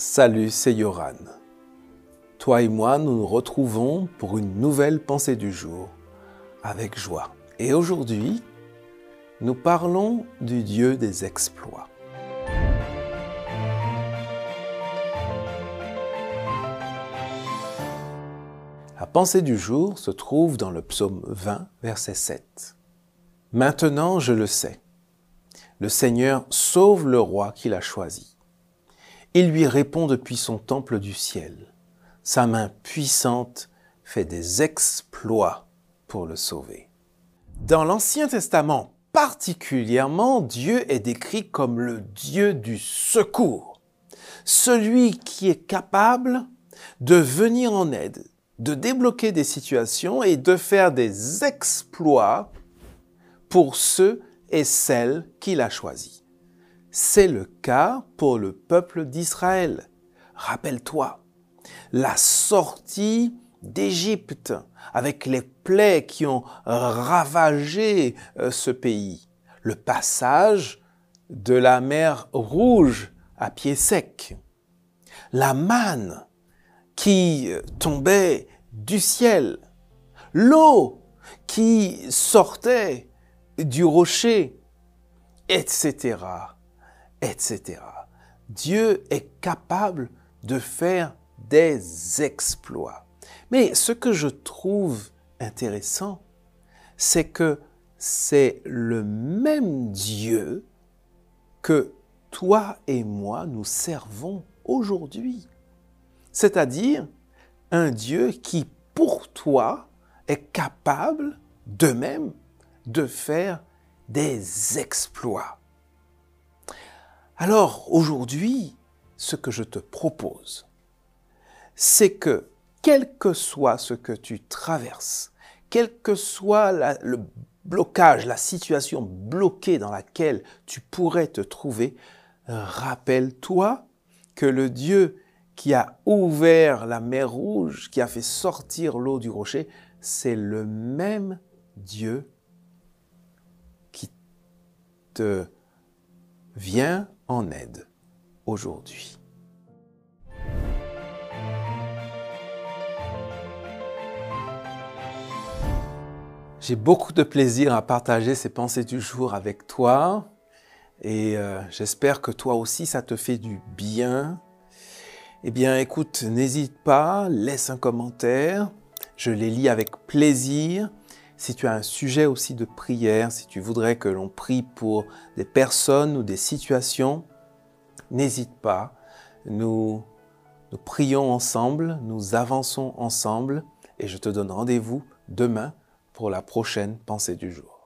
Salut, c'est Yoran. Toi et moi, nous nous retrouvons pour une nouvelle pensée du jour avec joie. Et aujourd'hui, nous parlons du Dieu des exploits. La pensée du jour se trouve dans le psaume 20, verset 7. Maintenant je le sais. Le Seigneur sauve le roi qu'il a choisi. Il lui répond depuis son temple du ciel. Sa main puissante fait des exploits pour le sauver. Dans l'Ancien Testament particulièrement, Dieu est décrit comme le Dieu du secours, celui qui est capable de venir en aide, de débloquer des situations et de faire des exploits pour ceux et celles qu'il a choisis. C'est le cas pour le peuple d'Israël. Rappelle-toi, la sortie d'Égypte avec les plaies qui ont ravagé euh, ce pays, le passage de la mer Rouge à pied sec, la manne qui tombait du ciel, l'eau qui sortait du rocher, etc., etc. Dieu est capable de faire des exploits. Mais ce que je trouve intéressant, c'est que c'est le même Dieu que toi et moi nous servons aujourd'hui. C'est-à-dire un Dieu qui, pour toi, est capable de même de faire des exploits. Alors aujourd'hui, ce que je te propose, c'est que quel que soit ce que tu traverses, quel que soit le blocage, la situation bloquée dans laquelle tu pourrais te trouver, rappelle-toi que le Dieu qui a ouvert la mer rouge, qui a fait sortir l'eau du rocher, c'est le même Dieu qui te vient en aide aujourd'hui. J'ai beaucoup de plaisir à partager ces pensées du jour avec toi et euh, j'espère que toi aussi ça te fait du bien. Eh bien écoute, n'hésite pas, laisse un commentaire, je les lis avec plaisir. Si tu as un sujet aussi de prière, si tu voudrais que l'on prie pour des personnes ou des situations, n'hésite pas. Nous, nous prions ensemble, nous avançons ensemble et je te donne rendez-vous demain pour la prochaine pensée du jour.